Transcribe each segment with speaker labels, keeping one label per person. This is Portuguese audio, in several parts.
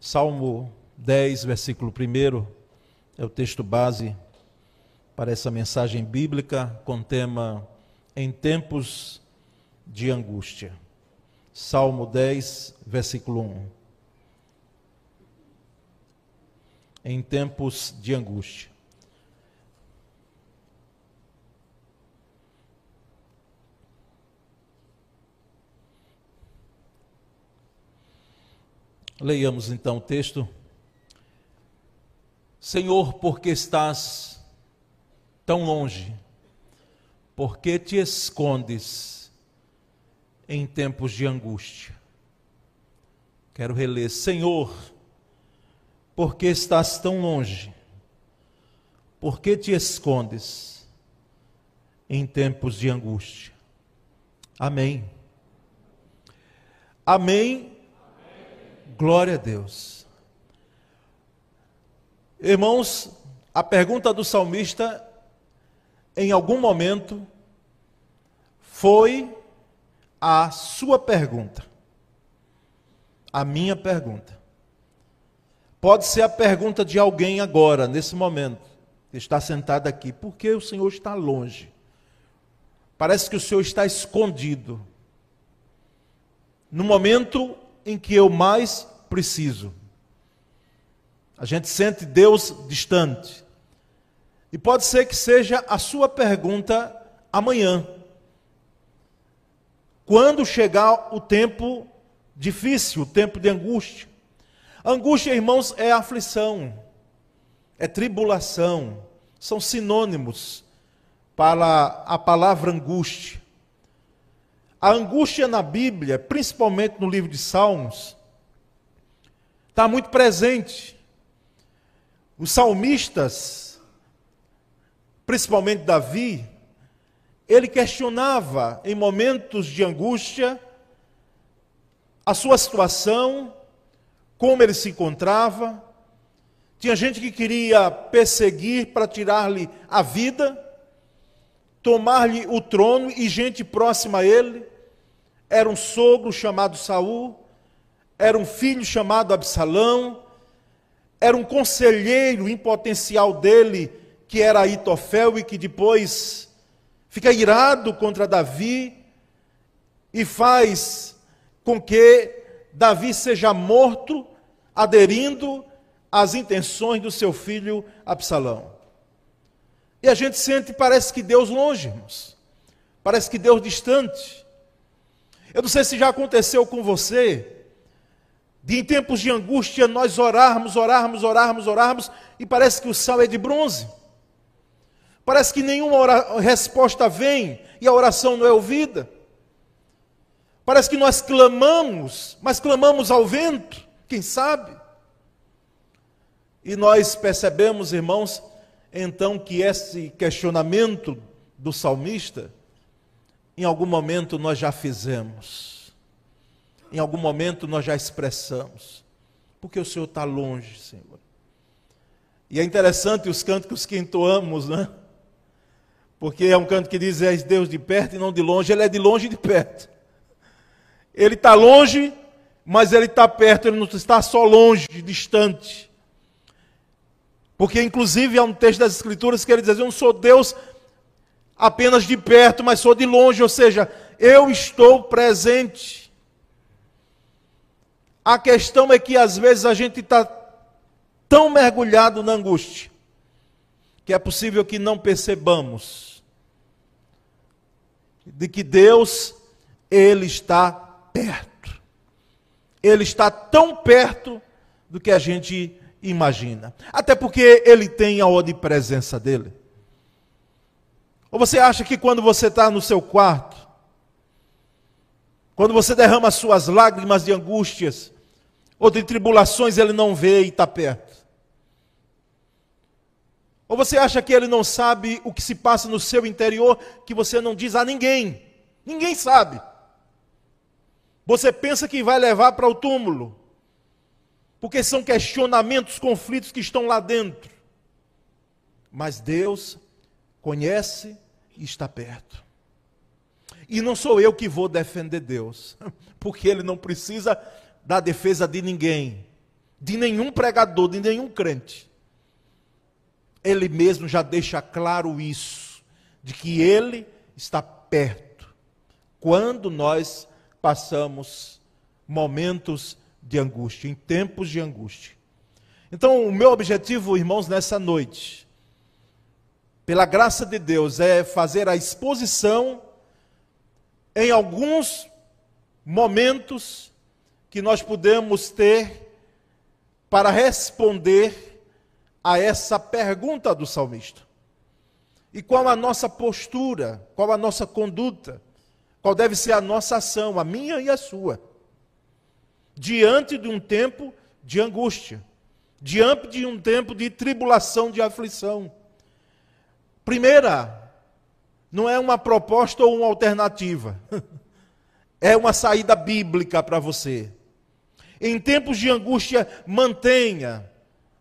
Speaker 1: Salmo 10, versículo 1, é o texto base para essa mensagem bíblica com tema Em tempos de angústia. Salmo 10, versículo 1. Em tempos de angústia. Leiamos então o texto. Senhor, por que estás tão longe? Por que te escondes em tempos de angústia? Quero reler. Senhor, por que estás tão longe? Por que te escondes em tempos de angústia? Amém. Amém Glória a Deus. Irmãos, a pergunta do salmista, em algum momento, foi a sua pergunta, a minha pergunta. Pode ser a pergunta de alguém agora, nesse momento, que está sentado aqui. Por que o Senhor está longe? Parece que o Senhor está escondido. No momento em que eu mais preciso. A gente sente Deus distante. E pode ser que seja a sua pergunta amanhã. Quando chegar o tempo difícil, o tempo de angústia. Angústia, irmãos, é aflição, é tribulação, são sinônimos para a palavra angústia. A angústia na Bíblia, principalmente no livro de Salmos, está muito presente. Os salmistas, principalmente Davi, ele questionava em momentos de angústia a sua situação, como ele se encontrava. Tinha gente que queria perseguir para tirar-lhe a vida, tomar-lhe o trono e gente próxima a ele era um sogro chamado Saul, era um filho chamado Absalão, era um conselheiro em potencial dele, que era Itofel e que depois fica irado contra Davi e faz com que Davi seja morto, aderindo às intenções do seu filho Absalão. E a gente sente, parece que Deus longe, irmãos. Parece que Deus distante. Eu não sei se já aconteceu com você, de em tempos de angústia nós orarmos, orarmos, orarmos, orarmos, e parece que o céu é de bronze. Parece que nenhuma resposta vem e a oração não é ouvida. Parece que nós clamamos, mas clamamos ao vento, quem sabe? E nós percebemos, irmãos, então que esse questionamento do salmista em algum momento nós já fizemos, em algum momento nós já expressamos, porque o Senhor está longe, Senhor. E é interessante os cânticos que entoamos, né? Porque é um canto que diz: És Deus de perto e não de longe, Ele é de longe e de perto. Ele está longe, mas Ele está perto, Ele não está só longe, distante. Porque, inclusive, há um texto das Escrituras que ele diz: Eu não sou Deus apenas de perto, mas sou de longe, ou seja, eu estou presente. A questão é que às vezes a gente está tão mergulhado na angústia, que é possível que não percebamos de que Deus, Ele está perto. Ele está tão perto do que a gente imagina. Até porque Ele tem a onipresença dEle. Ou você acha que quando você está no seu quarto, quando você derrama suas lágrimas de angústias ou de tribulações, ele não vê e está perto? Ou você acha que ele não sabe o que se passa no seu interior, que você não diz a ninguém? Ninguém sabe. Você pensa que vai levar para o túmulo, porque são questionamentos, conflitos que estão lá dentro. Mas Deus conhece e está perto. E não sou eu que vou defender Deus, porque Ele não precisa da defesa de ninguém. de nenhum pregador, de nenhum crente. Ele mesmo já deixa claro isso, de que ele está perto, quando nós passamos momentos de angústia, em tempos de angústia. Então, o meu objetivo, irmãos, nessa noite, pela graça de Deus, é fazer a exposição em alguns momentos que nós podemos ter para responder a essa pergunta do salmista. E qual a nossa postura, qual a nossa conduta, qual deve ser a nossa ação, a minha e a sua, diante de um tempo de angústia, diante de um tempo de tribulação, de aflição. Primeira, não é uma proposta ou uma alternativa. É uma saída bíblica para você. Em tempos de angústia, mantenha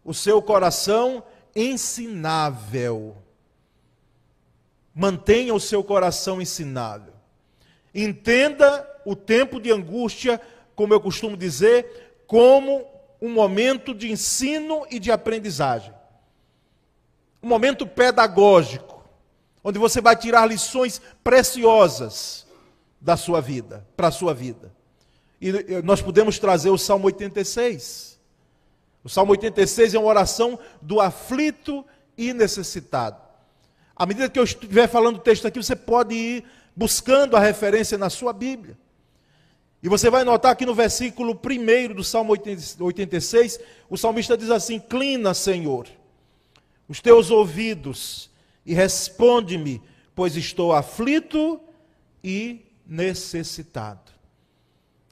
Speaker 1: o seu coração ensinável. Mantenha o seu coração ensinável. Entenda o tempo de angústia, como eu costumo dizer, como um momento de ensino e de aprendizagem. Um momento pedagógico, onde você vai tirar lições preciosas da sua vida, para a sua vida. E nós podemos trazer o Salmo 86. O Salmo 86 é uma oração do aflito e necessitado. À medida que eu estiver falando o texto aqui, você pode ir buscando a referência na sua Bíblia. E você vai notar que no versículo 1 do Salmo 86, o salmista diz assim: Inclina, Senhor, os teus ouvidos e responde-me, pois estou aflito e necessitado.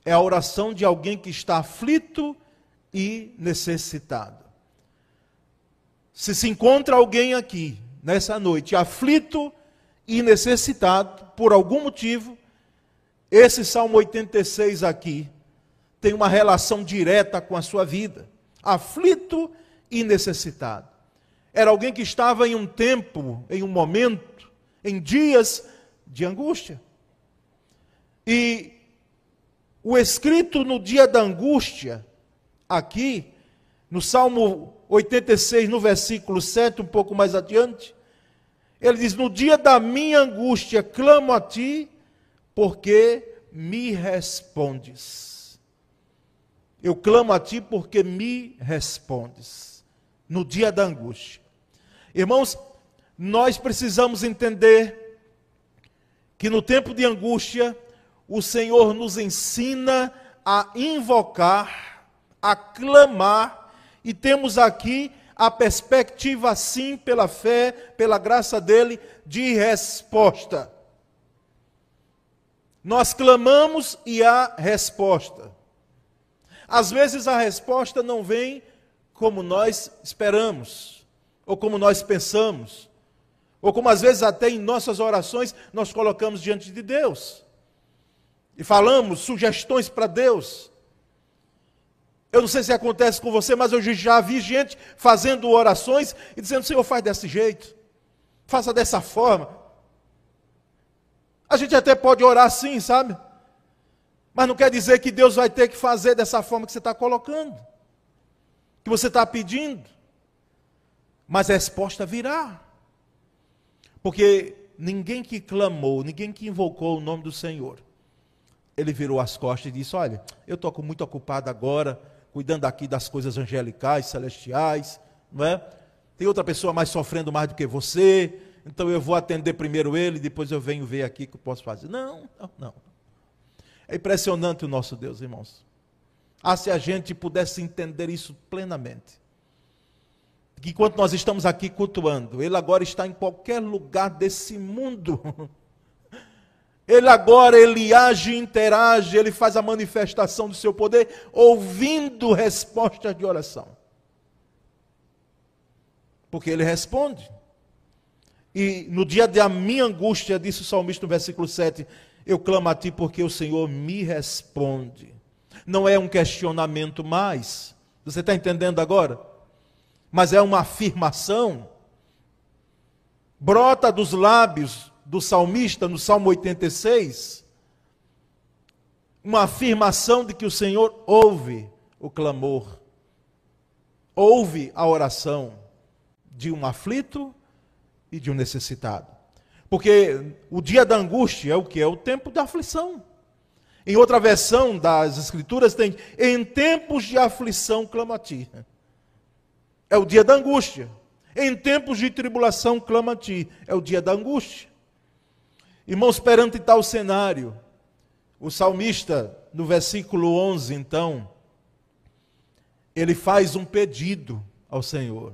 Speaker 1: É a oração de alguém que está aflito e necessitado. Se se encontra alguém aqui, nessa noite, aflito e necessitado, por algum motivo, esse Salmo 86 aqui tem uma relação direta com a sua vida. Aflito e necessitado. Era alguém que estava em um tempo, em um momento, em dias de angústia. E o escrito no dia da angústia, aqui, no Salmo 86, no versículo 7, um pouco mais adiante, ele diz: No dia da minha angústia, clamo a ti, porque me respondes. Eu clamo a ti, porque me respondes. No dia da angústia. Irmãos, nós precisamos entender que no tempo de angústia, o Senhor nos ensina a invocar, a clamar, e temos aqui a perspectiva, sim, pela fé, pela graça dele, de resposta. Nós clamamos e há resposta. Às vezes a resposta não vem como nós esperamos, ou como nós pensamos, ou como às vezes até em nossas orações nós colocamos diante de Deus e falamos sugestões para Deus. Eu não sei se acontece com você, mas eu já vi gente fazendo orações e dizendo: Senhor, faz desse jeito, faça dessa forma. A gente até pode orar assim, sabe? Mas não quer dizer que Deus vai ter que fazer dessa forma que você está colocando, que você está pedindo. Mas a resposta virá. Porque ninguém que clamou, ninguém que invocou o nome do Senhor, ele virou as costas e disse: Olha, eu estou muito ocupado agora, cuidando aqui das coisas angelicais, celestiais, não é? Tem outra pessoa mais sofrendo mais do que você, então eu vou atender primeiro ele, depois eu venho ver aqui o que eu posso fazer. Não, não, não. É impressionante o nosso Deus, irmãos. Ah, se a gente pudesse entender isso plenamente. Que enquanto nós estamos aqui cultuando, Ele agora está em qualquer lugar desse mundo. Ele agora, ele age, interage, ele faz a manifestação do seu poder, ouvindo respostas de oração. Porque ele responde. E no dia da minha angústia, disse o salmista no versículo 7, eu clamo a ti porque o Senhor me responde. Não é um questionamento mais. Você está entendendo agora? Mas é uma afirmação. Brota dos lábios do salmista no Salmo 86, uma afirmação de que o Senhor ouve o clamor ouve a oração de um aflito e de um necessitado. Porque o dia da angústia é o que? É o tempo da aflição. Em outra versão das Escrituras tem: em tempos de aflição clama a ti. É o dia da angústia. Em tempos de tribulação clama a ti. É o dia da angústia. Irmãos, perante tal cenário, o salmista, no versículo 11, então, ele faz um pedido ao Senhor.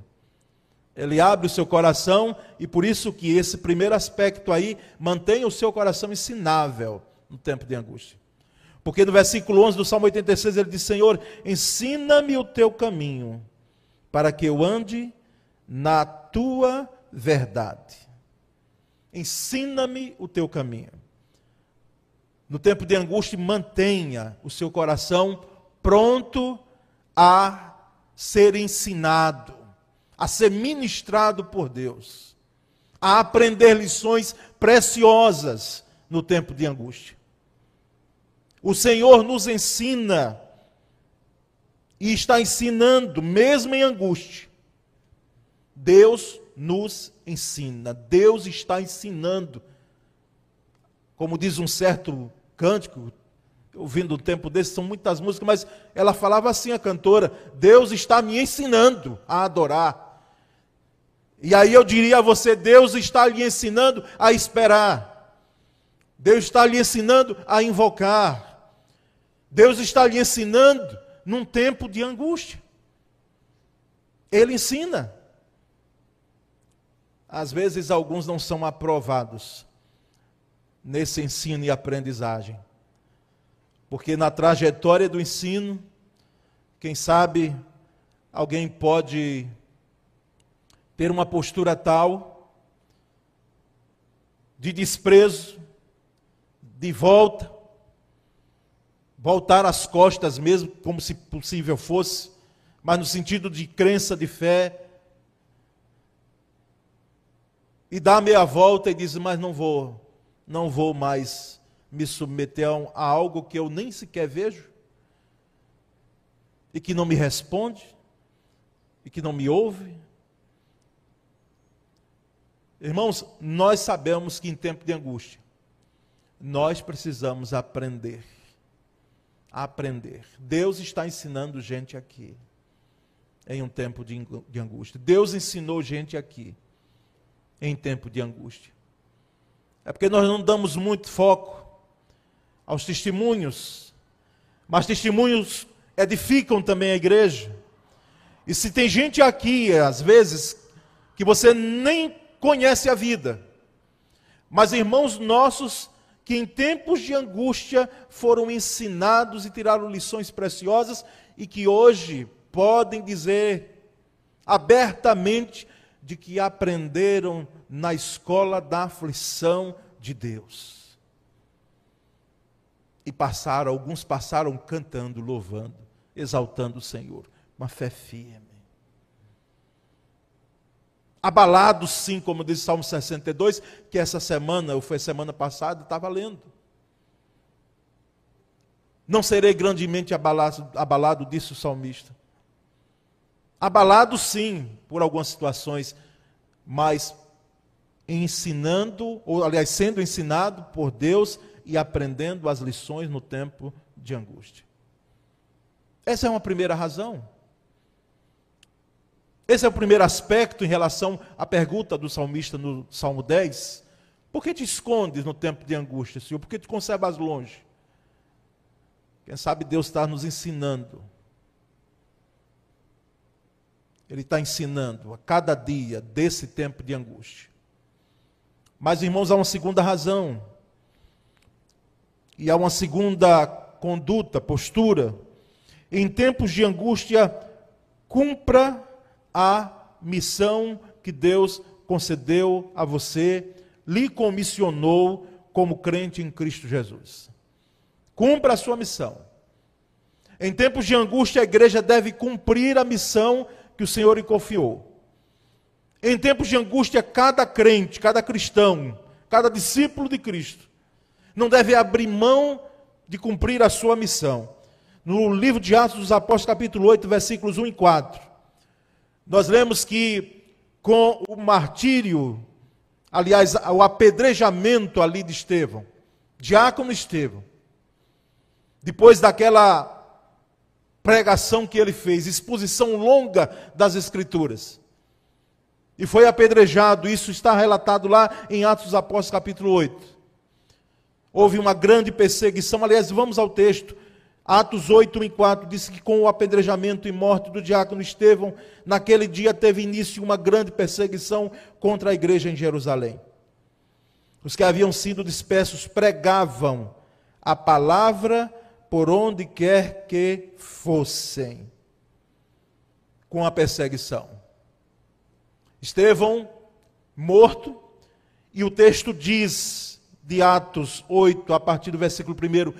Speaker 1: Ele abre o seu coração e por isso que esse primeiro aspecto aí mantém o seu coração ensinável no tempo de angústia. Porque no versículo 11 do Salmo 86 ele diz: Senhor, ensina-me o teu caminho, para que eu ande na tua verdade. Ensina-me o teu caminho. No tempo de angústia, mantenha o seu coração pronto a ser ensinado a ser ministrado por Deus, a aprender lições preciosas no tempo de angústia. O Senhor nos ensina e está ensinando, mesmo em angústia. Deus nos ensina, Deus está ensinando. Como diz um certo cântico, ouvindo um tempo desse, são muitas músicas, mas ela falava assim, a cantora: Deus está me ensinando a adorar. E aí eu diria a você: Deus está lhe ensinando a esperar. Deus está lhe ensinando a invocar. Deus está lhe ensinando num tempo de angústia. Ele ensina. Às vezes alguns não são aprovados nesse ensino e aprendizagem. Porque na trajetória do ensino, quem sabe alguém pode ter uma postura tal de desprezo, de volta, voltar as costas mesmo, como se possível fosse, mas no sentido de crença, de fé, e dá meia volta e diz: Mas não vou, não vou mais me submeter a algo que eu nem sequer vejo, e que não me responde, e que não me ouve. Irmãos, nós sabemos que em tempo de angústia, nós precisamos aprender. Aprender. Deus está ensinando gente aqui, em um tempo de, de angústia. Deus ensinou gente aqui, em tempo de angústia. É porque nós não damos muito foco aos testemunhos, mas testemunhos edificam também a igreja. E se tem gente aqui, às vezes, que você nem conhece a vida, mas irmãos nossos que em tempos de angústia foram ensinados e tiraram lições preciosas e que hoje podem dizer abertamente de que aprenderam na escola da aflição de Deus e passaram, alguns passaram cantando, louvando, exaltando o Senhor. Uma fé firme. Abalado, sim, como diz o Salmo 62, que essa semana, ou foi semana passada, estava lendo. Não serei grandemente abalado, abalado, disse o salmista. Abalado, sim, por algumas situações, mas ensinando, ou aliás, sendo ensinado por Deus e aprendendo as lições no tempo de angústia. Essa é uma primeira razão. Esse é o primeiro aspecto em relação à pergunta do salmista no Salmo 10. Por que te escondes no tempo de angústia, Senhor? Por que te conservas longe? Quem sabe Deus está nos ensinando. Ele está ensinando a cada dia desse tempo de angústia. Mas, irmãos, há uma segunda razão e há uma segunda conduta, postura. Em tempos de angústia, cumpra a missão que Deus concedeu a você, lhe comissionou como crente em Cristo Jesus. Cumpra a sua missão. Em tempos de angústia, a igreja deve cumprir a missão que o Senhor lhe confiou. Em tempos de angústia, cada crente, cada cristão, cada discípulo de Cristo não deve abrir mão de cumprir a sua missão. No livro de Atos dos Apóstolos, capítulo 8, versículos 1 e 4, Nós lemos que com o martírio, aliás, o apedrejamento ali de Estevão, diácono Estevão, depois daquela pregação que ele fez, exposição longa das Escrituras, e foi apedrejado, isso está relatado lá em Atos dos Apóstolos, capítulo 8. Houve uma grande perseguição, aliás, vamos ao texto. Atos 8, 1 e 4 diz que com o apedrejamento e morte do diácono Estevão, naquele dia teve início uma grande perseguição contra a igreja em Jerusalém. Os que haviam sido dispersos pregavam a palavra por onde quer que fossem, com a perseguição. Estevão morto, e o texto diz, de Atos 8, a partir do versículo 1,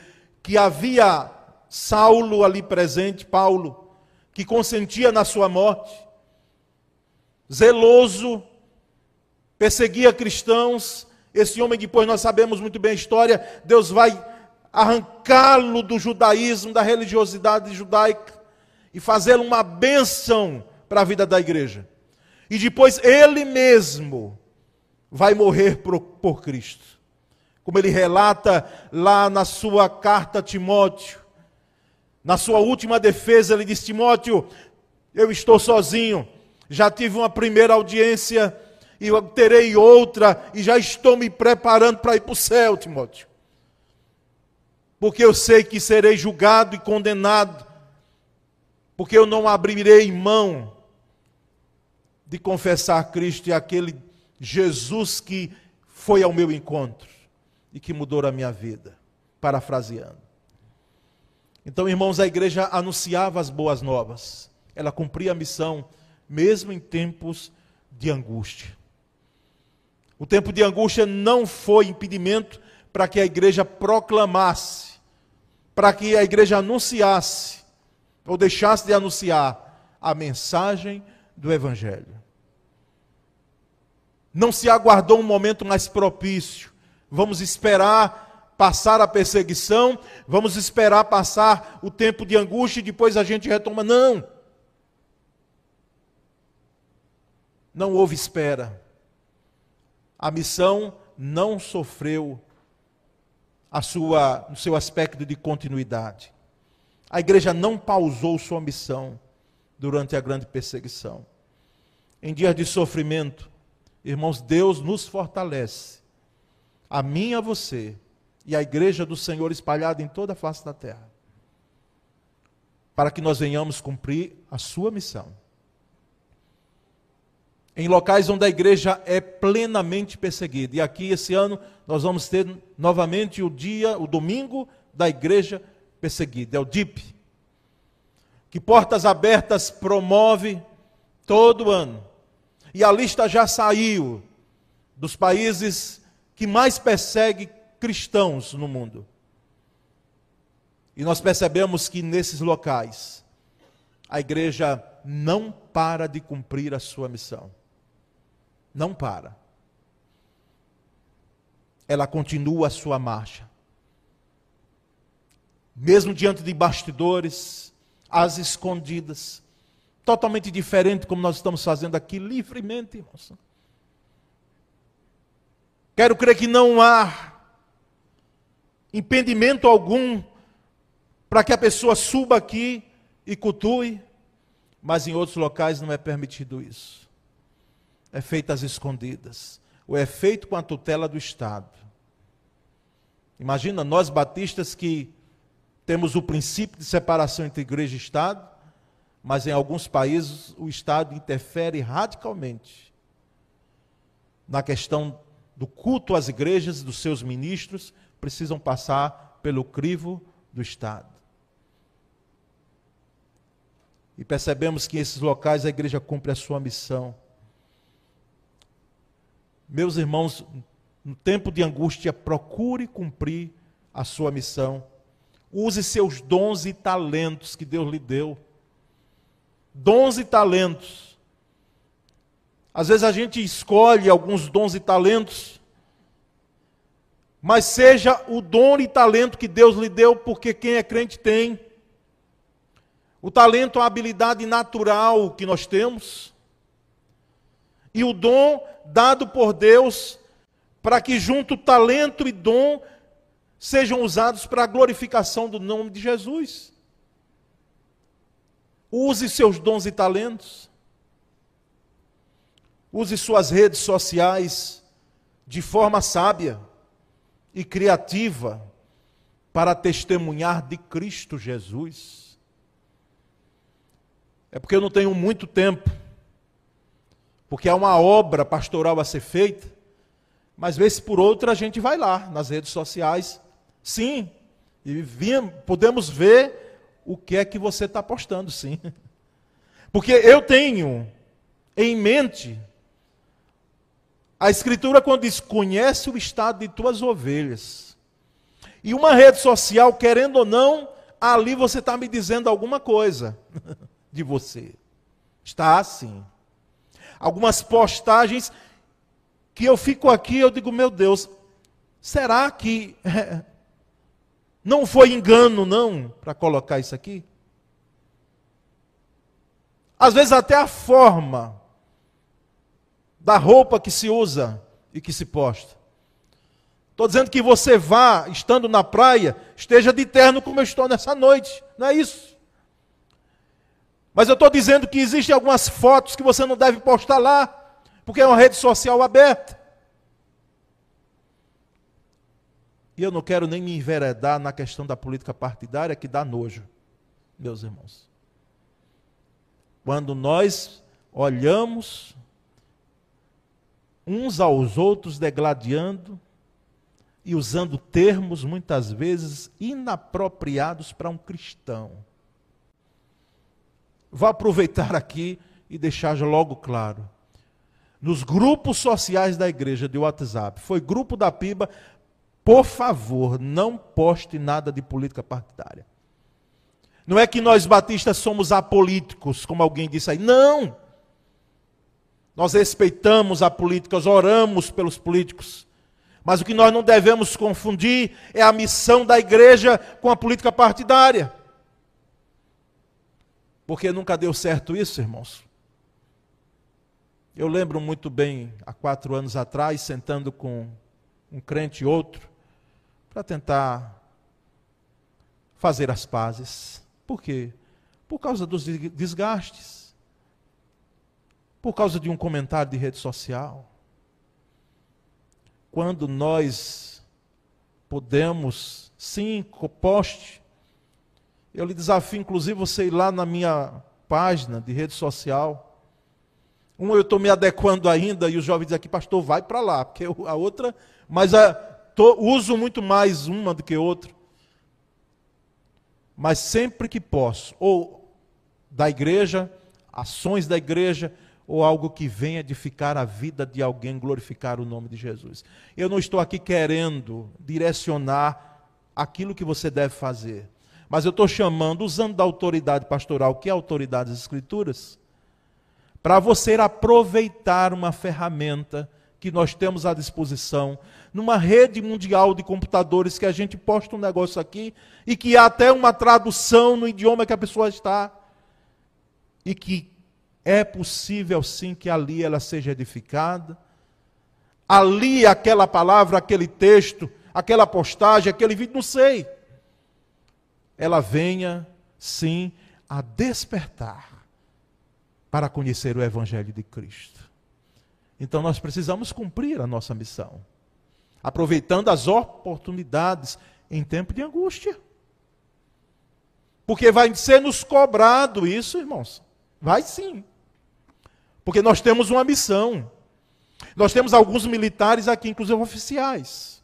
Speaker 1: que havia Saulo ali presente, Paulo, que consentia na sua morte, zeloso, perseguia cristãos. Esse homem, depois nós sabemos muito bem a história, Deus vai arrancá-lo do judaísmo, da religiosidade judaica, e fazê-lo uma bênção para a vida da igreja. E depois ele mesmo vai morrer por, por Cristo. Como ele relata lá na sua carta a Timóteo, na sua última defesa, ele diz: Timóteo, eu estou sozinho, já tive uma primeira audiência e eu terei outra, e já estou me preparando para ir para o céu, Timóteo. Porque eu sei que serei julgado e condenado, porque eu não abrirei mão de confessar Cristo e aquele Jesus que foi ao meu encontro e que mudou a minha vida, parafraseando. Então, irmãos, a igreja anunciava as boas novas. Ela cumpria a missão, mesmo em tempos de angústia. O tempo de angústia não foi impedimento para que a igreja proclamasse, para que a igreja anunciasse, ou deixasse de anunciar a mensagem do Evangelho. Não se aguardou um momento mais propício. Vamos esperar passar a perseguição, vamos esperar passar o tempo de angústia e depois a gente retoma. Não. Não houve espera. A missão não sofreu a sua, o seu aspecto de continuidade. A igreja não pausou sua missão durante a grande perseguição. Em dias de sofrimento, irmãos, Deus nos fortalece, a mim e a você, e a igreja do Senhor espalhada em toda a face da terra, para que nós venhamos cumprir a sua missão. Em locais onde a igreja é plenamente perseguida. E aqui esse ano nós vamos ter novamente o dia, o domingo da igreja perseguida, é o DIP. Que Portas Abertas promove todo ano. E a lista já saiu dos países que mais persegue cristãos no mundo. E nós percebemos que nesses locais, a igreja não para de cumprir a sua missão. Não para. Ela continua a sua marcha. Mesmo diante de bastidores, às escondidas, totalmente diferente como nós estamos fazendo aqui, livremente, irmãos. Quero crer que não há impedimento algum para que a pessoa suba aqui e cultue, mas em outros locais não é permitido isso. É feito às escondidas, ou é feito com a tutela do Estado. Imagina nós batistas que temos o princípio de separação entre igreja e Estado, mas em alguns países o Estado interfere radicalmente na questão do culto às igrejas, dos seus ministros, precisam passar pelo crivo do Estado. E percebemos que em esses locais a igreja cumpre a sua missão. Meus irmãos, no tempo de angústia, procure cumprir a sua missão. Use seus dons e talentos que Deus lhe deu. Dons e talentos. Às vezes a gente escolhe alguns dons e talentos mas seja o dom e talento que Deus lhe deu, porque quem é crente tem. O talento, a habilidade natural que nós temos. E o dom dado por Deus para que junto talento e dom sejam usados para a glorificação do nome de Jesus. Use seus dons e talentos. Use suas redes sociais de forma sábia e criativa para testemunhar de Cristo Jesus. É porque eu não tenho muito tempo, porque há uma obra pastoral a ser feita, mas vez por outra a gente vai lá nas redes sociais, sim, e vim, podemos ver o que é que você está postando, sim. Porque eu tenho em mente a Escritura, quando diz: conhece o estado de tuas ovelhas. E uma rede social, querendo ou não, ali você está me dizendo alguma coisa de você. Está assim. Algumas postagens que eu fico aqui, eu digo, meu Deus, será que não foi engano, não, para colocar isso aqui? Às vezes até a forma da roupa que se usa e que se posta. Estou dizendo que você vá, estando na praia, esteja de terno como eu estou nessa noite. Não é isso. Mas eu estou dizendo que existem algumas fotos que você não deve postar lá, porque é uma rede social aberta. E eu não quero nem me enveredar na questão da política partidária, que dá nojo, meus irmãos. Quando nós olhamos uns aos outros degladiando e usando termos muitas vezes inapropriados para um cristão. Vou aproveitar aqui e deixar logo claro. Nos grupos sociais da igreja de WhatsApp, foi grupo da PIBA, por favor, não poste nada de política partidária. Não é que nós batistas somos apolíticos, como alguém disse aí. Não! Nós respeitamos a política, nós oramos pelos políticos. Mas o que nós não devemos confundir é a missão da igreja com a política partidária. Porque nunca deu certo isso, irmãos. Eu lembro muito bem, há quatro anos atrás, sentando com um crente e outro, para tentar fazer as pazes. Por quê? Por causa dos desgastes por causa de um comentário de rede social. Quando nós podemos, sim, poste. Eu lhe desafio, inclusive, você ir lá na minha página de rede social. Um eu estou me adequando ainda, e os jovens dizem aqui, pastor, vai para lá, porque a outra, mas a, tô, uso muito mais uma do que outra. Mas sempre que posso, ou da igreja, ações da igreja, ou algo que venha edificar a vida de alguém, glorificar o nome de Jesus. Eu não estou aqui querendo direcionar aquilo que você deve fazer, mas eu estou chamando, usando da autoridade pastoral, que é a autoridade das Escrituras, para você aproveitar uma ferramenta que nós temos à disposição, numa rede mundial de computadores que a gente posta um negócio aqui e que há até uma tradução no idioma que a pessoa está e que é possível sim que ali ela seja edificada. Ali aquela palavra, aquele texto, aquela postagem, aquele vídeo, não sei. Ela venha sim a despertar para conhecer o evangelho de Cristo. Então nós precisamos cumprir a nossa missão, aproveitando as oportunidades em tempo de angústia. Porque vai ser nos cobrado isso, irmãos. Vai sim. Porque nós temos uma missão. Nós temos alguns militares aqui, inclusive oficiais.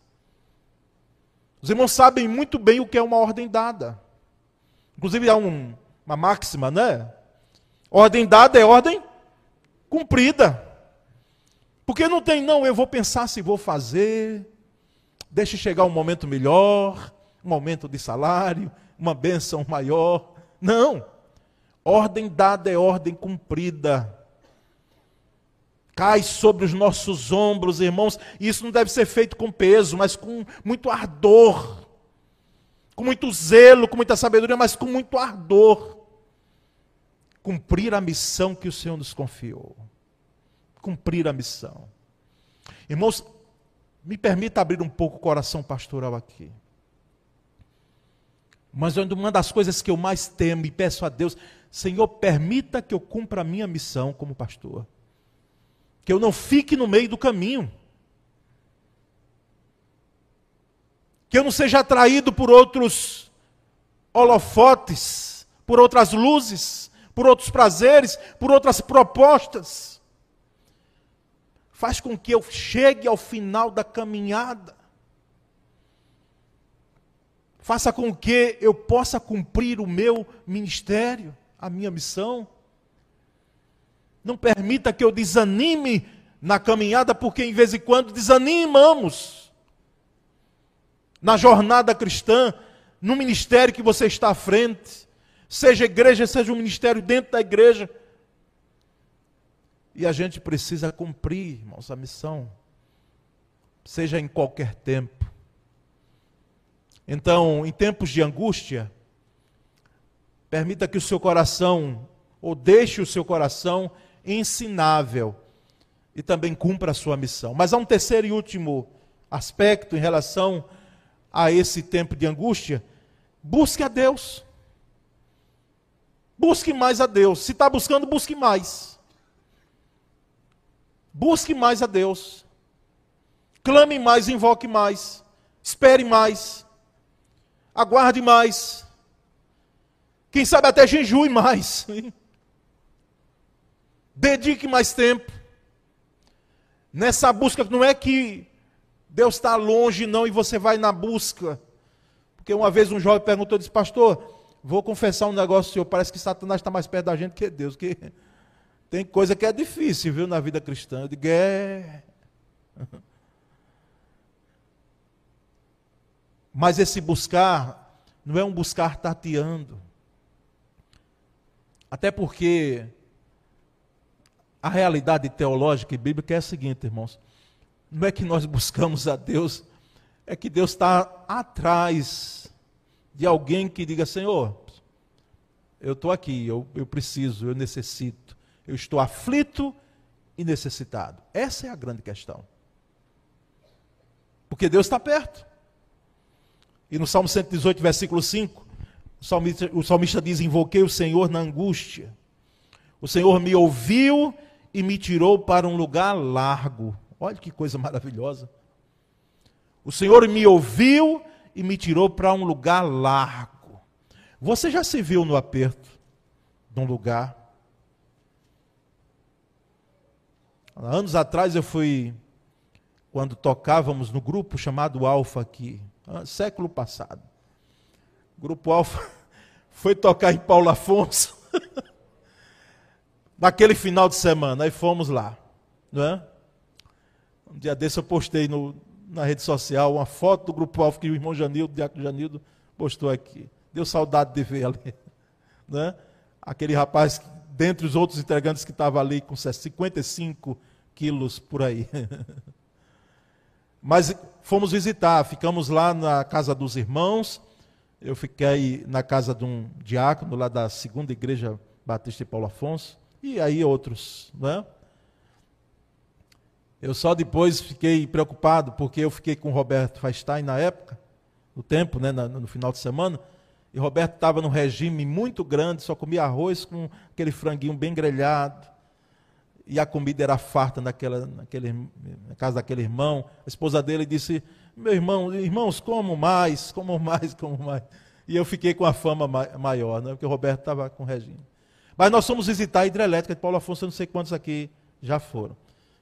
Speaker 1: Os irmãos sabem muito bem o que é uma ordem dada. Inclusive há um, uma máxima, né? Ordem dada é ordem cumprida. Porque não tem, não, eu vou pensar se vou fazer, deixe chegar um momento melhor, um aumento de salário, uma bênção maior. Não. Ordem dada é ordem cumprida cai sobre os nossos ombros, irmãos, e isso não deve ser feito com peso, mas com muito ardor, com muito zelo, com muita sabedoria, mas com muito ardor. Cumprir a missão que o Senhor nos confiou. cumprir a missão. Irmãos, me permita abrir um pouco o coração pastoral aqui. Mas uma das coisas que eu mais temo e peço a Deus, Senhor, permita que eu cumpra a minha missão como pastor. Que eu não fique no meio do caminho. Que eu não seja atraído por outros holofotes, por outras luzes, por outros prazeres, por outras propostas. Faz com que eu chegue ao final da caminhada faça com que eu possa cumprir o meu ministério, a minha missão. Não permita que eu desanime na caminhada, porque em vez em quando desanimamos na jornada cristã, no ministério que você está à frente, seja igreja, seja um ministério dentro da igreja. E a gente precisa cumprir, irmãos, a missão, seja em qualquer tempo. Então, em tempos de angústia, permita que o seu coração, ou deixe o seu coração ensinável e também cumpra a sua missão. Mas há um terceiro e último aspecto em relação a esse tempo de angústia: busque a Deus. Busque mais a Deus. Se está buscando, busque mais. Busque mais a Deus. Clame mais, invoque mais. Espere mais aguarde mais. Quem sabe até jejue mais. Dedique mais tempo. Nessa busca, não é que Deus está longe, não, e você vai na busca. Porque uma vez um jovem perguntou, disse, pastor, vou confessar um negócio senhor, parece que Satanás está mais perto da gente que Deus, que tem coisa que é difícil, viu, na vida cristã. Eu digo, é. Mas esse buscar não é um buscar tateando. Até porque a realidade teológica e bíblica é a seguinte, irmãos. Não é que nós buscamos a Deus, é que Deus está atrás de alguém que diga: Senhor, eu estou aqui, eu, eu preciso, eu necessito, eu estou aflito e necessitado. Essa é a grande questão. Porque Deus está perto. E no Salmo 118, versículo 5, o salmista, o salmista diz: Invoquei o Senhor na angústia. O Senhor me ouviu e me tirou para um lugar largo. Olha que coisa maravilhosa. O Senhor me ouviu e me tirou para um lugar largo. Você já se viu no aperto de um lugar? Anos atrás eu fui, quando tocávamos no grupo chamado Alfa aqui, ah, século passado. O Grupo Alfa foi tocar em Paulo Afonso naquele final de semana, aí fomos lá, não é? Um dia desse eu postei no, na rede social uma foto do Grupo Alfa que o irmão Janildo, o Diácono Janildo, postou aqui. Deu saudade de ver ali, não é? Aquele rapaz, dentre os outros integrantes que estava ali com 55 quilos por aí. Mas fomos visitar, ficamos lá na casa dos irmãos. Eu fiquei na casa de um diácono lá da segunda igreja Batista de Paulo Afonso. E aí outros, né? Eu só depois fiquei preocupado, porque eu fiquei com o Roberto Feinstein na época, no tempo, né, no final de semana, e Roberto estava num regime muito grande, só comia arroz com aquele franguinho bem grelhado e a comida era farta naquela, naquele, na casa daquele irmão. A esposa dele disse: Meu irmão, irmãos, como mais, como mais, como mais. E eu fiquei com a fama maior, né? porque o Roberto estava com regime. Mas nós fomos visitar a hidrelétrica de Paulo Afonso, eu não sei quantos aqui já foram.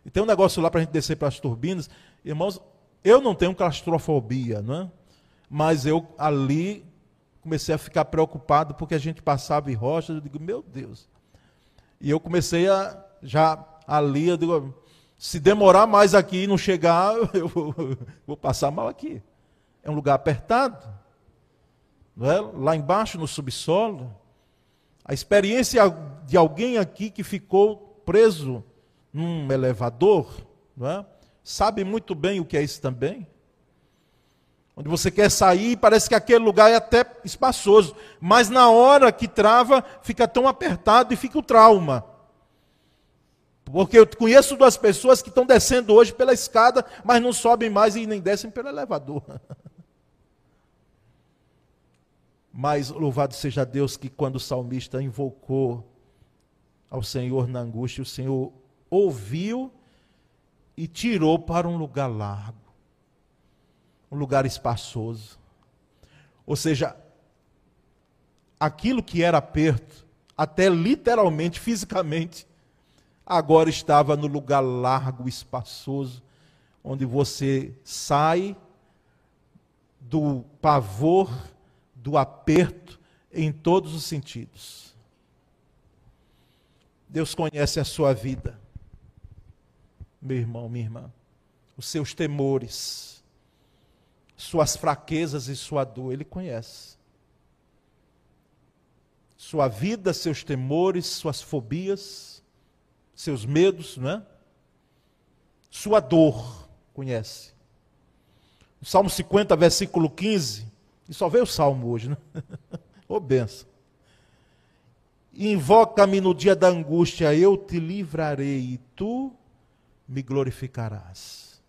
Speaker 1: E tem um negócio lá para a gente descer para as turbinas. Irmãos, eu não tenho claustrofobia, não é? mas eu ali comecei a ficar preocupado porque a gente passava em rochas. Eu digo, meu Deus. E eu comecei a já ali, eu digo, se demorar mais aqui e não chegar, eu vou, vou, passar mal aqui. É um lugar apertado. Não é? Lá embaixo, no subsolo. A experiência de alguém aqui que ficou preso num elevador, não é? sabe muito bem o que é isso também. Onde você quer sair, parece que aquele lugar é até espaçoso, mas na hora que trava, fica tão apertado e fica o trauma. Porque eu conheço duas pessoas que estão descendo hoje pela escada, mas não sobem mais e nem descem pelo elevador. Mas louvado seja Deus que quando o salmista invocou ao Senhor na angústia, o Senhor ouviu e tirou para um lugar largo, um lugar espaçoso. Ou seja, aquilo que era aperto, até literalmente, fisicamente, agora estava no lugar largo, espaçoso, onde você sai do pavor, do aperto, em todos os sentidos. Deus conhece a sua vida, meu irmão, minha irmã, os seus temores, suas fraquezas e sua dor, Ele conhece. Sua vida, seus temores, suas fobias, seus medos, não é? Sua dor, conhece. Salmo 50, versículo 15, e só veio o Salmo hoje, né? Ô benção. Invoca-me no dia da angústia, eu te livrarei e tu me glorificarás.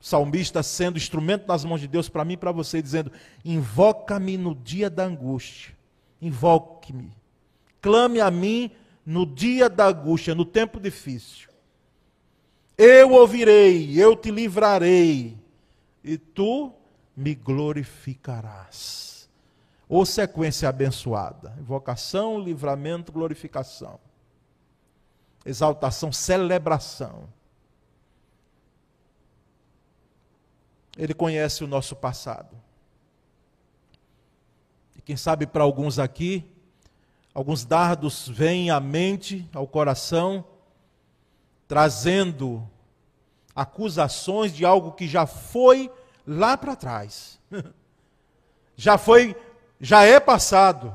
Speaker 1: salmista sendo instrumento nas mãos de Deus para mim e para você, dizendo: Invoca-me no dia da angústia, invoque-me, clame a mim no dia da angústia, no tempo difícil. Eu ouvirei, eu te livrarei, e tu me glorificarás. Ou sequência abençoada: invocação, livramento, glorificação. Exaltação, celebração. Ele conhece o nosso passado. E quem sabe para alguns aqui, alguns dardos vêm à mente, ao coração, trazendo acusações de algo que já foi lá para trás. já foi já é passado.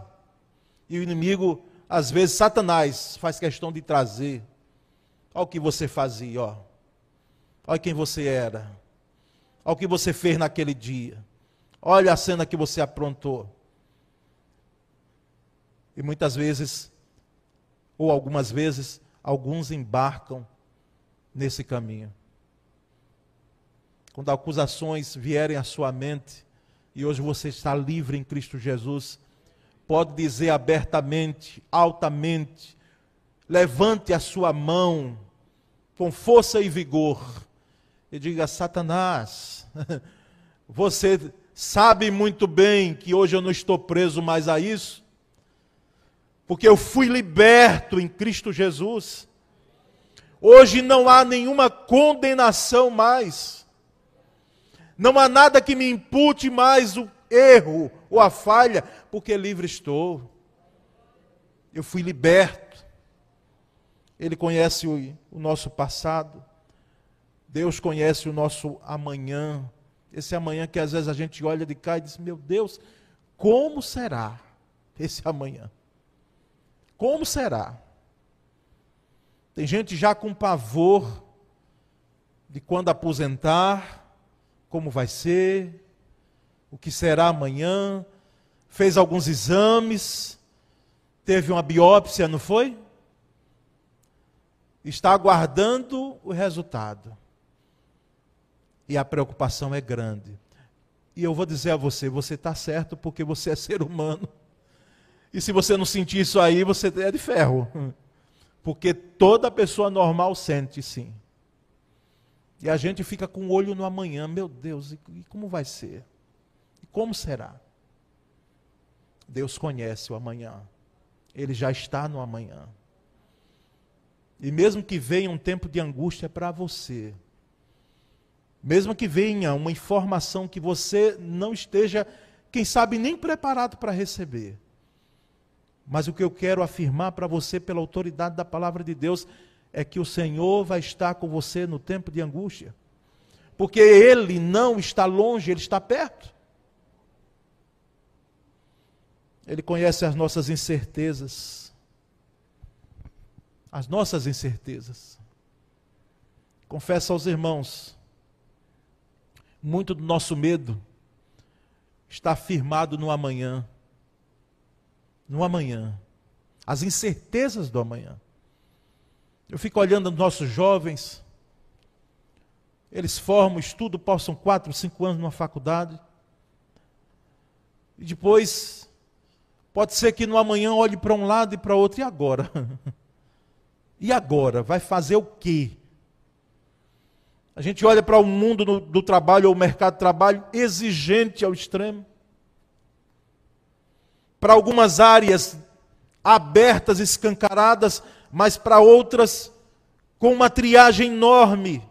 Speaker 1: E o inimigo, às vezes, Satanás, faz questão de trazer. Olha o que você fazia, ó. Olha quem você era. Olha o que você fez naquele dia. Olha a cena que você aprontou. E muitas vezes, ou algumas vezes, alguns embarcam nesse caminho. Quando acusações vierem à sua mente, e hoje você está livre em Cristo Jesus, pode dizer abertamente, altamente, levante a sua mão com força e vigor e diga: Satanás, você sabe muito bem que hoje eu não estou preso mais a isso, porque eu fui liberto em Cristo Jesus. Hoje não há nenhuma condenação mais. Não há nada que me impute mais o erro ou a falha, porque livre estou. Eu fui liberto. Ele conhece o, o nosso passado. Deus conhece o nosso amanhã. Esse amanhã que às vezes a gente olha de cá e diz: Meu Deus, como será esse amanhã? Como será? Tem gente já com pavor de quando aposentar, como vai ser, o que será amanhã, fez alguns exames, teve uma biópsia, não foi? Está aguardando o resultado. E a preocupação é grande. E eu vou dizer a você: você está certo porque você é ser humano. E se você não sentir isso aí, você é de ferro. Porque toda pessoa normal sente sim. E a gente fica com o olho no amanhã, meu Deus, e, como vai ser? E como será? Deus conhece o amanhã. Ele já está no amanhã. E mesmo que venha um tempo de angústia para você, mesmo que venha uma informação que você não esteja, quem sabe, nem preparado para receber. Mas o que eu quero afirmar para você, pela autoridade da palavra de Deus, é que o Senhor vai estar com você no tempo de angústia. Porque Ele não está longe, Ele está perto. Ele conhece as nossas incertezas. As nossas incertezas. Confesso aos irmãos, muito do nosso medo está firmado no amanhã. No amanhã. As incertezas do amanhã. Eu fico olhando os nossos jovens, eles formam, estudam, passam quatro, cinco anos numa faculdade, e depois, pode ser que no amanhã olhe para um lado e para outro, e agora? e agora? Vai fazer o quê? A gente olha para o mundo do, do trabalho ou o mercado de trabalho exigente ao extremo. Para algumas áreas abertas, escancaradas, mas para outras com uma triagem enorme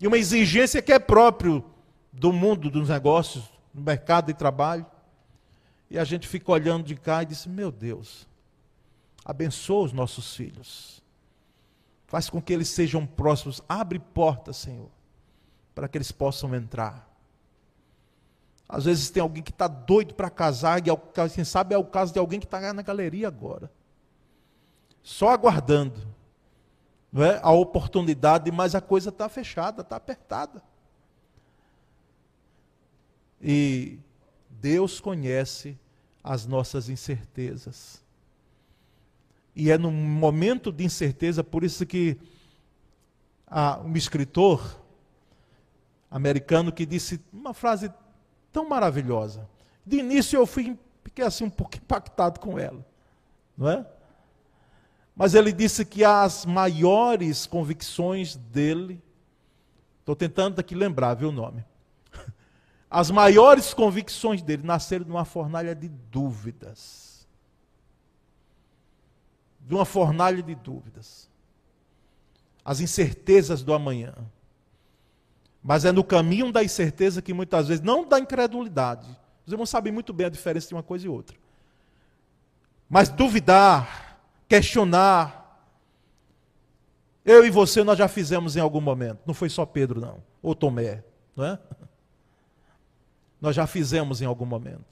Speaker 1: e uma exigência que é próprio do mundo dos negócios, do mercado de trabalho. E a gente fica olhando de cá e diz: Meu Deus, abençoa os nossos filhos. Faz com que eles sejam próximos. Abre portas, Senhor, para que eles possam entrar. Às vezes tem alguém que está doido para casar, e quem sabe é o caso de alguém que está na galeria agora. Só aguardando não é? a oportunidade, mas a coisa está fechada, está apertada. E Deus conhece as nossas incertezas. E é num momento de incerteza, por isso que um escritor americano que disse uma frase tão maravilhosa. De início eu fui, fiquei assim um pouco impactado com ela, não é? Mas ele disse que as maiores convicções dele, estou tentando aqui lembrar, viu o nome? As maiores convicções dele nasceram de uma fornalha de dúvidas de uma fornalha de dúvidas, as incertezas do amanhã. Mas é no caminho da incerteza que muitas vezes, não da incredulidade, os irmãos sabem muito bem a diferença de uma coisa e outra. Mas duvidar, questionar. Eu e você nós já fizemos em algum momento. Não foi só Pedro, não. Ou Tomé, não é? Nós já fizemos em algum momento.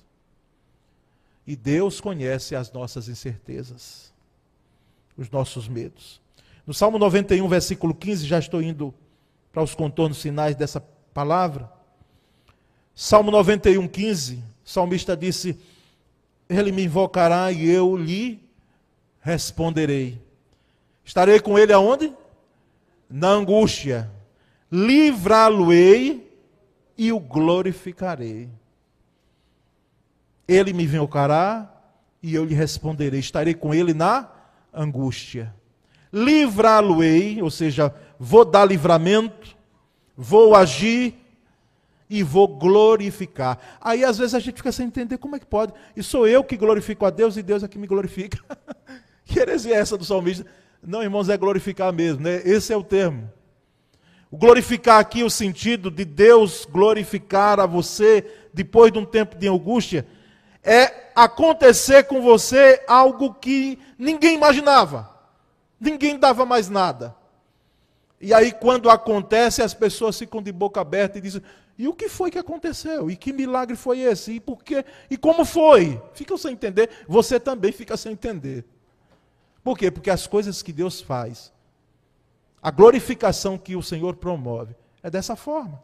Speaker 1: E Deus conhece as nossas incertezas os nossos medos. No Salmo 91, versículo 15, já estou indo para os contornos finais dessa palavra. Salmo 91, 15, o salmista disse: Ele me invocará e eu lhe responderei. Estarei com ele aonde? Na angústia. Livrá-lo-ei e o glorificarei. Ele me invocará e eu lhe responderei. Estarei com ele na angústia. Livrá-lo-ei, ou seja, vou dar livramento, vou agir e vou glorificar. Aí às vezes a gente fica sem entender como é que pode. E sou eu que glorifico a Deus e Deus é que me glorifica. que heresia é essa do salmista? Não, irmãos, é glorificar mesmo, né? Esse é o termo. O glorificar aqui, o sentido de Deus glorificar a você depois de um tempo de angústia, é acontecer com você algo que ninguém imaginava. Ninguém dava mais nada. E aí, quando acontece, as pessoas ficam de boca aberta e dizem: e o que foi que aconteceu? E que milagre foi esse? E por quê? E como foi? Ficam sem entender. Você também fica sem entender. Por quê? Porque as coisas que Deus faz, a glorificação que o Senhor promove, é dessa forma.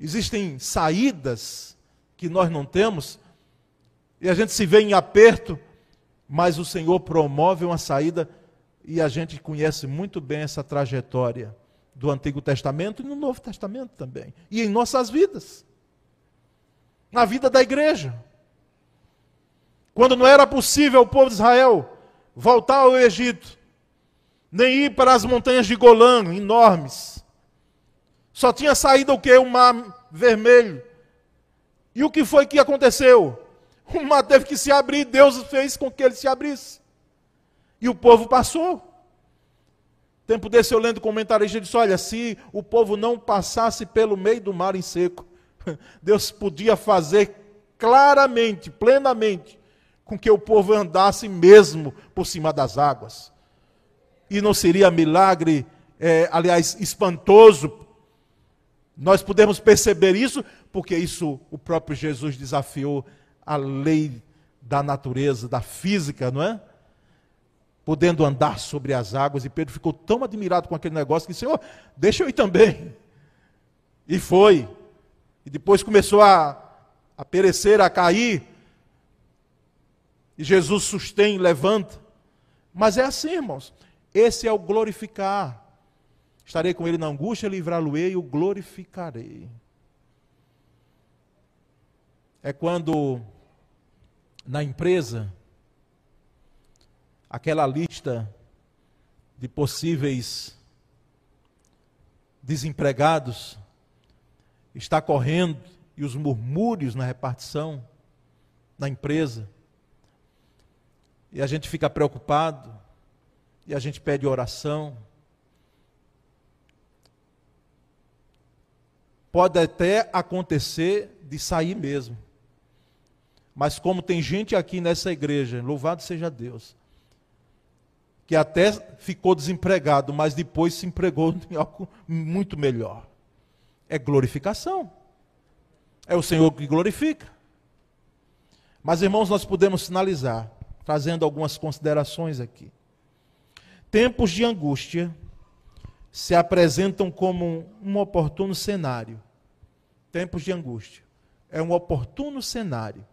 Speaker 1: Existem saídas que nós não temos, e a gente se vê em aperto, mas o Senhor promove uma saída, e a gente conhece muito bem essa trajetória do Antigo Testamento e no Novo Testamento também, e em nossas vidas, na vida da igreja. Quando não era possível o povo de Israel voltar ao Egito, nem ir para as montanhas de Golã, enormes. Só tinha saído o que? O mar vermelho. E o que foi que aconteceu? O mar teve que se abrir, Deus fez com que ele se abrisse. E o povo passou. Tempo desse eu lendo comentarista disse: Olha, se o povo não passasse pelo meio do mar em seco, Deus podia fazer claramente, plenamente, com que o povo andasse mesmo por cima das águas. E não seria milagre, é, aliás, espantoso, nós podemos perceber isso porque isso o próprio Jesus desafiou a lei da natureza, da física, não é? Podendo andar sobre as águas, e Pedro ficou tão admirado com aquele negócio que disse: Senhor, deixa eu ir também. E foi. E depois começou a, a perecer, a cair. E Jesus sustém, levanta. Mas é assim, irmãos. Esse é o glorificar. Estarei com ele na angústia, livrá-lo-ei e o glorificarei. É quando na empresa aquela lista de possíveis desempregados está correndo e os murmúrios na repartição na empresa. E a gente fica preocupado, e a gente pede oração. Pode até acontecer de sair mesmo. Mas como tem gente aqui nessa igreja, louvado seja Deus, que até ficou desempregado, mas depois se empregou em algo muito melhor. É glorificação. É o Senhor que glorifica. Mas, irmãos, nós podemos finalizar fazendo algumas considerações aqui. Tempos de angústia se apresentam como um oportuno cenário. Tempos de angústia. É um oportuno cenário.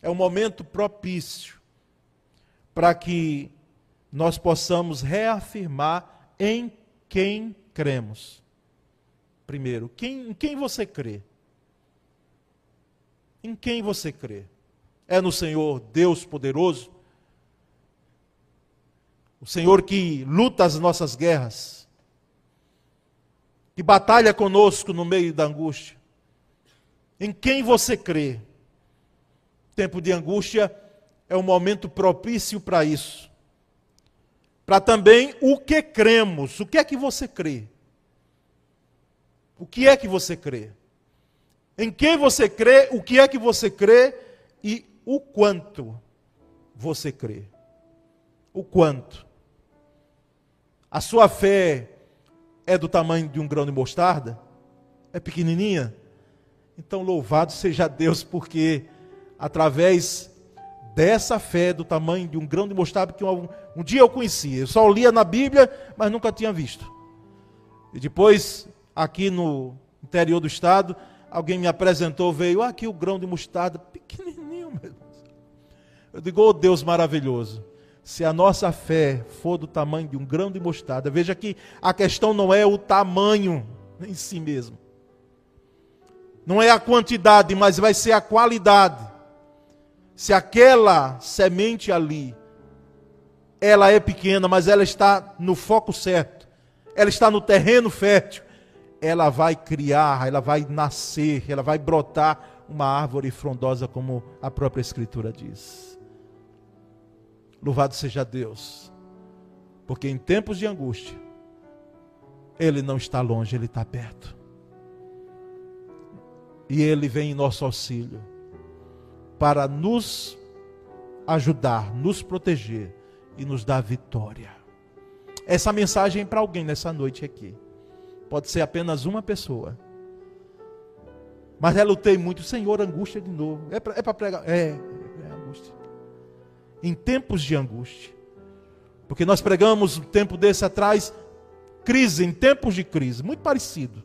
Speaker 1: É um momento propício para que nós possamos reafirmar em quem cremos. Primeiro, quem, em quem você crê? Em quem você crê? É no Senhor Deus poderoso? O Senhor que luta as nossas guerras, que batalha conosco no meio da angústia. Em quem você crê? Tempo de angústia é um momento propício para isso. Para também o que cremos. O que é que você crê? O que é que você crê? Em quem você crê? O que é que você crê? E o quanto você crê? O quanto? A sua fé é do tamanho de um grão de mostarda? É pequenininha? Então, louvado seja Deus, porque através dessa fé do tamanho de um grão de mostarda que um, um dia eu conhecia, eu só lia na Bíblia, mas nunca tinha visto. E depois, aqui no interior do estado, alguém me apresentou, veio, ah, aqui o grão de mostarda, pequenininho mesmo. Eu digo, oh Deus maravilhoso se a nossa fé for do tamanho de um grão de mostarda, veja que a questão não é o tamanho em si mesmo. Não é a quantidade, mas vai ser a qualidade. Se aquela semente ali, ela é pequena, mas ela está no foco certo, ela está no terreno fértil, ela vai criar, ela vai nascer, ela vai brotar uma árvore frondosa, como a própria Escritura diz. Louvado seja Deus. Porque em tempos de angústia, Ele não está longe, Ele está perto. E Ele vem em nosso auxílio para nos ajudar, nos proteger e nos dar vitória. Essa mensagem é para alguém nessa noite aqui. Pode ser apenas uma pessoa. Mas eu lutei muito, Senhor, angústia de novo. É para é pregar. É, em tempos de angústia. Porque nós pregamos um tempo desse atrás, crise, em tempos de crise, muito parecido.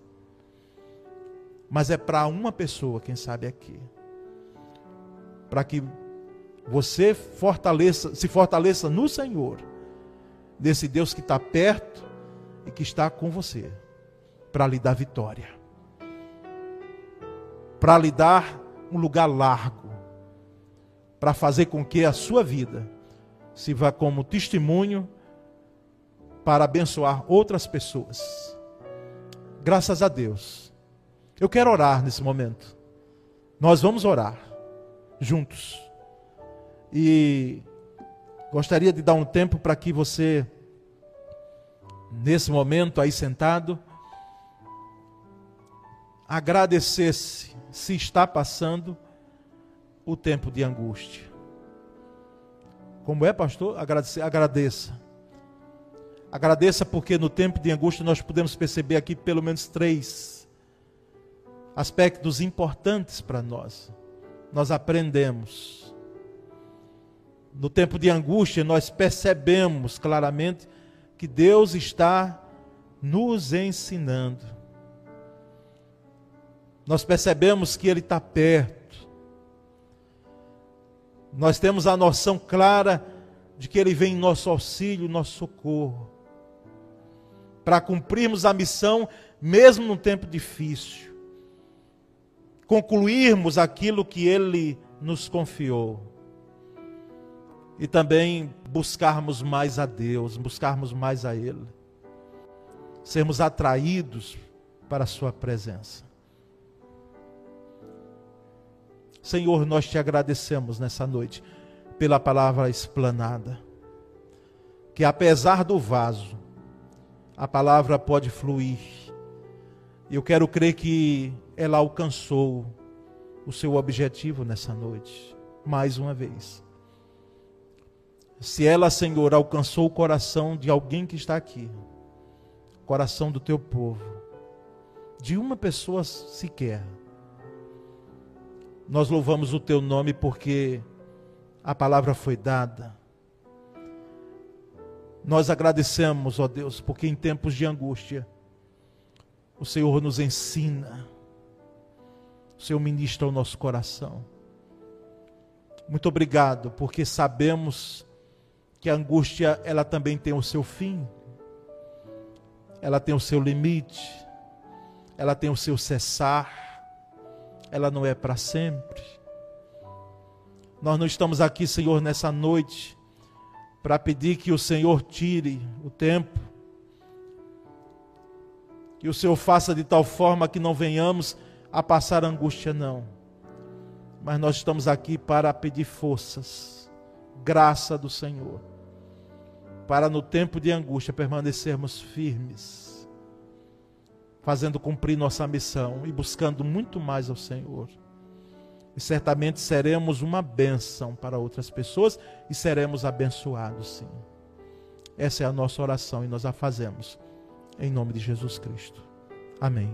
Speaker 1: Mas é para uma pessoa, quem sabe aqui. Para que você fortaleça, se fortaleça no Senhor, desse Deus que está perto e que está com você, para lhe dar vitória, para lhe dar um lugar largo para fazer com que a sua vida sirva como testemunho para abençoar outras pessoas. Graças a Deus. Eu quero orar nesse momento. Nós vamos orar juntos. E gostaria de dar um tempo para que você, nesse momento aí sentado, agradecesse se está passando o tempo de angústia. Como é, pastor? Agradecer, agradeça. Agradeça porque no tempo de angústia nós podemos perceber aqui pelo menos três aspectos importantes para nós. Nós aprendemos. No tempo de angústia nós percebemos claramente que Deus está nos ensinando. Nós percebemos que Ele está perto nós temos a noção clara de que Ele vem em nosso auxílio, nosso socorro, para cumprirmos a missão, mesmo num tempo difícil, concluirmos aquilo que Ele nos confiou. E também buscarmos mais a Deus, buscarmos mais a Ele, sermos atraídos para a Sua presença. Senhor, nós te agradecemos nessa noite pela palavra explanada, que apesar do vaso, a palavra pode fluir. Eu quero crer que ela alcançou o seu objetivo nessa noite, mais uma vez. Se ela, Senhor, alcançou o coração de alguém que está aqui, coração do teu povo, de uma pessoa sequer, nós louvamos o teu nome porque a palavra foi dada. Nós agradecemos, ó Deus, porque em tempos de angústia, o Senhor nos ensina, o Senhor ministra o nosso coração. Muito obrigado, porque sabemos que a angústia, ela também tem o seu fim, ela tem o seu limite, ela tem o seu cessar ela não é para sempre. Nós não estamos aqui, Senhor, nessa noite para pedir que o Senhor tire o tempo, que o Senhor faça de tal forma que não venhamos a passar angústia, não. Mas nós estamos aqui para pedir forças, graça do Senhor, para no tempo de angústia permanecermos firmes fazendo cumprir nossa missão e buscando muito mais ao Senhor. E certamente seremos uma bênção para outras pessoas e seremos abençoados, sim. Essa é a nossa oração e nós a fazemos. Em nome de Jesus Cristo. Amém.